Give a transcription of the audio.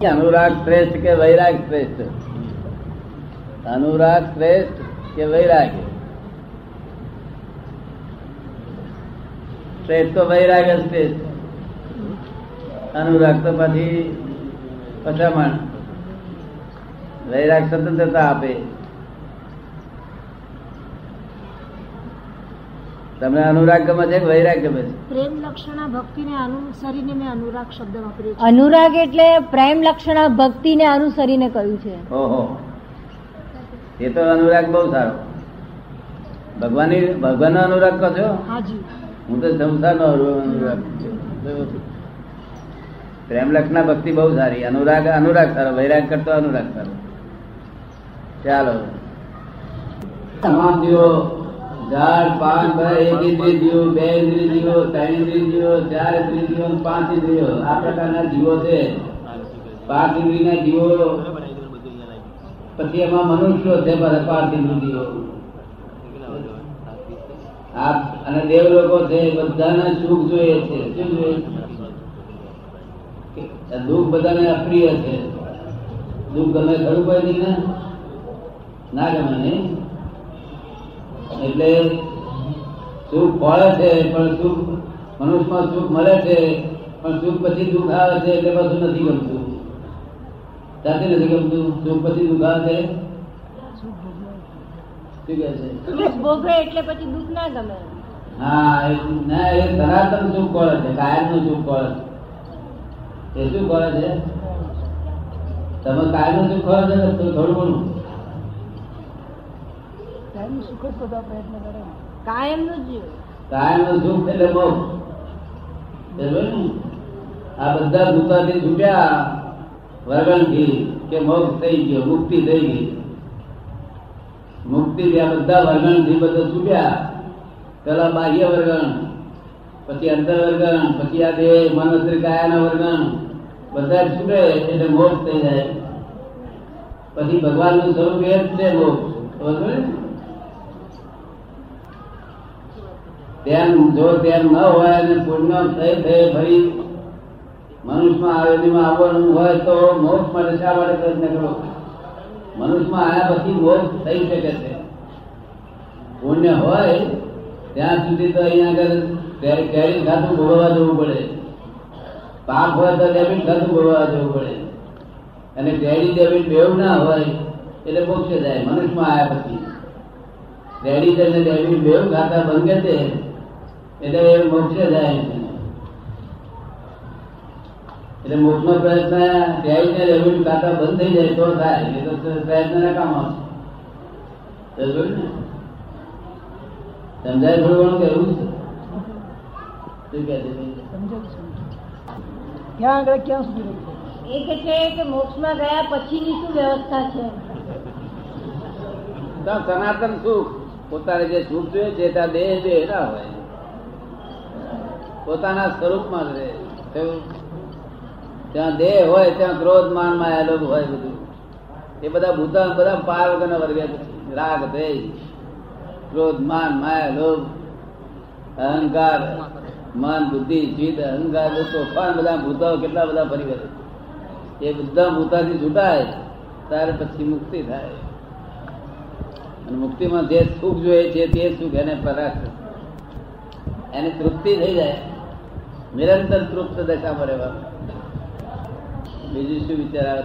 કે અનુરાગ શ્રેષ્ઠ કે વૈરાગ શ્રેષ્ઠ? અનુરાગ શ્રેષ્ઠ કે વૈરાગ? શ્રેષ્ઠ તો વૈરાગ જ શ્રેષ્ઠ અનુરાગ તો પછી પછામણ. વૈરાગ સ્વતંત્રતા આપે. તમને અનુરાગ ગમે છે કે વૈરાગ ગમે છે? પ્રેમ લક્ષણા ભક્તિને અનુસરીને મેં અનુરાગ શબ્દ વાપર્યો છે. અનુરાગ એટલે પ્રેમ લક્ષણા ભક્તિને અનુસરીને કહ્યું છે. ઓહો. એ તો અનુરાગ બહુ સારો. ભગવાનની ભગવાનનો અનુરાગ કહો છો? હાજી. હું તો સંસારનો અનુરાગ પ્રેમ લક્ષના ભક્તિ બહુ સારી. અનુરાગ અનુરાગ સારો. વૈરાગ કરતો અનુરાગ સારો. ચાલો. તમામ જીવો ઝાડ પાન એક ઇન્દ્રિયો બે ઇન્દ્રિયો ત્રણ ઇન્દ્રિયો ચાર ઇન્દ્રિયો પાંચ ઇન્દ્રિયો. આ પ્રકારના જીવો છે. પાંચ ઇન્દ્રિયના જીવો. પછી એમાં મનુષ્યો છે પાંચ ઇન્દ્રિયો. અને દેવ લોકો છે બધાને સુખ જોઈએ છે. શું જોઈએ? દુઃખ બધાને અપ્રિય છે. દુઃખ ગમે ખરું કોઈ ને ના ગમે નહીં? એટલે સુખ ફળે છે પણ સુખ મનુષ્યમાં સુખ મળે છે પણ સુખ પછી દુઃખ આવે છે એટલે બધું નથી ગમતું. સાથે નથી ગમતું? સુખ પછી દુઃખ આવે છે? એટલે પછી દુઃખ ના ગમે. હા એ- ના એ સનાતન સુખ કોળે છે કાયમનું સુખ કોળે છે. એ શું કોળે છે? તમે કાયમનું સુખ કોળે છે તો થોડું ઘણું. મુક્તિ થઈ ગઈ. મુક્તિ આ બધા વર્ગણથી બધા છૂટ્યા. પેલા બાહ્ય વર્ગણ, પછી અંતર વર્ગણ પછી આ દેહ, મનસ્ત્રી, કાયાના વર્ગણ, બધા છૂટે એટલે મોક્ષ થઈ જાય. પછી ભગવાનનું સ્વરૂપ એ જ છે મોક્ષ? ધ્યાન જો ધ્યાન ન હોય અને પુણ્ય થઈ થઈ ફરી મનુષ્યમાં આવેદીમાં આવવાનું હોય તો મોક્ષ માટે શા માટે પ્રયત્ન કરો. મનુષ્યમાં આવ્યા પછી મોક્ષ થઈ શકે છે. પુણ્ય હોય ત્યાં સુધી તો અહીંયા આગળ કેરી ખાતું ભોગવવા જવું પડે. પાપ હોય તો ડેબિટ ખાતું ભોગવવા જવું પડે. અને ક્રેડિટ ડેબિટ બેવ ના હોય એટલે મોક્ષે જાય, મનુષ્યમાં આવ્યા પછી. ક્રેડિટ અને ડેબિટ બેવ ખાતા બંધ કરે એટલે એ મોક્ષે જાય છે. એટલે મોક્ષનો પ્રયત્ન ક્રેડિટ ને ડેબિટ ખાતા બંધ થઈ જાય તો થાય. એ તો પ્રયત્ન ના કામ આવશે સમજાયું થોડું ઘણું કેવું છે? શું કહે છે? ક્યાં આગળ ક્યાં સુધી એ કે છે કે મોક્ષમાં ગયા પછીની શું વ્યવસ્થા છે? સનાતન સુખ. પોતાને જે સુખ જોઈએ છે ત્યાં દેહ દેહ ના હોય. પોતાના સ્વરૂપમાં રહે? ત્યાં દેહ હોય, ત્યાં ક્રોધ માન માયા લોભ હોય બધું. એ બધા ભૂતા બધા પાર વગરના વર્ગે રાગ, દ્વેષ ક્રોધ માન માયા, લોભ, અહંકાર, મન, બુદ્ધિ જીત અહંકાર તોફાન બધા ભૂતાઓ કેટલા બધા ફરી એ બધા ભૂતાથી છૂટાય, ત્યારે પછી મુક્તિ થાય. અને મુક્તિમાં જે સુખ જોઈએ છે તે સુખ એને પરાક એની તૃપ્તિ થઈ જાય, નિરંતર તૃપ્ત દશામાં રહેવાનું. બીજું શું વિચાર આવે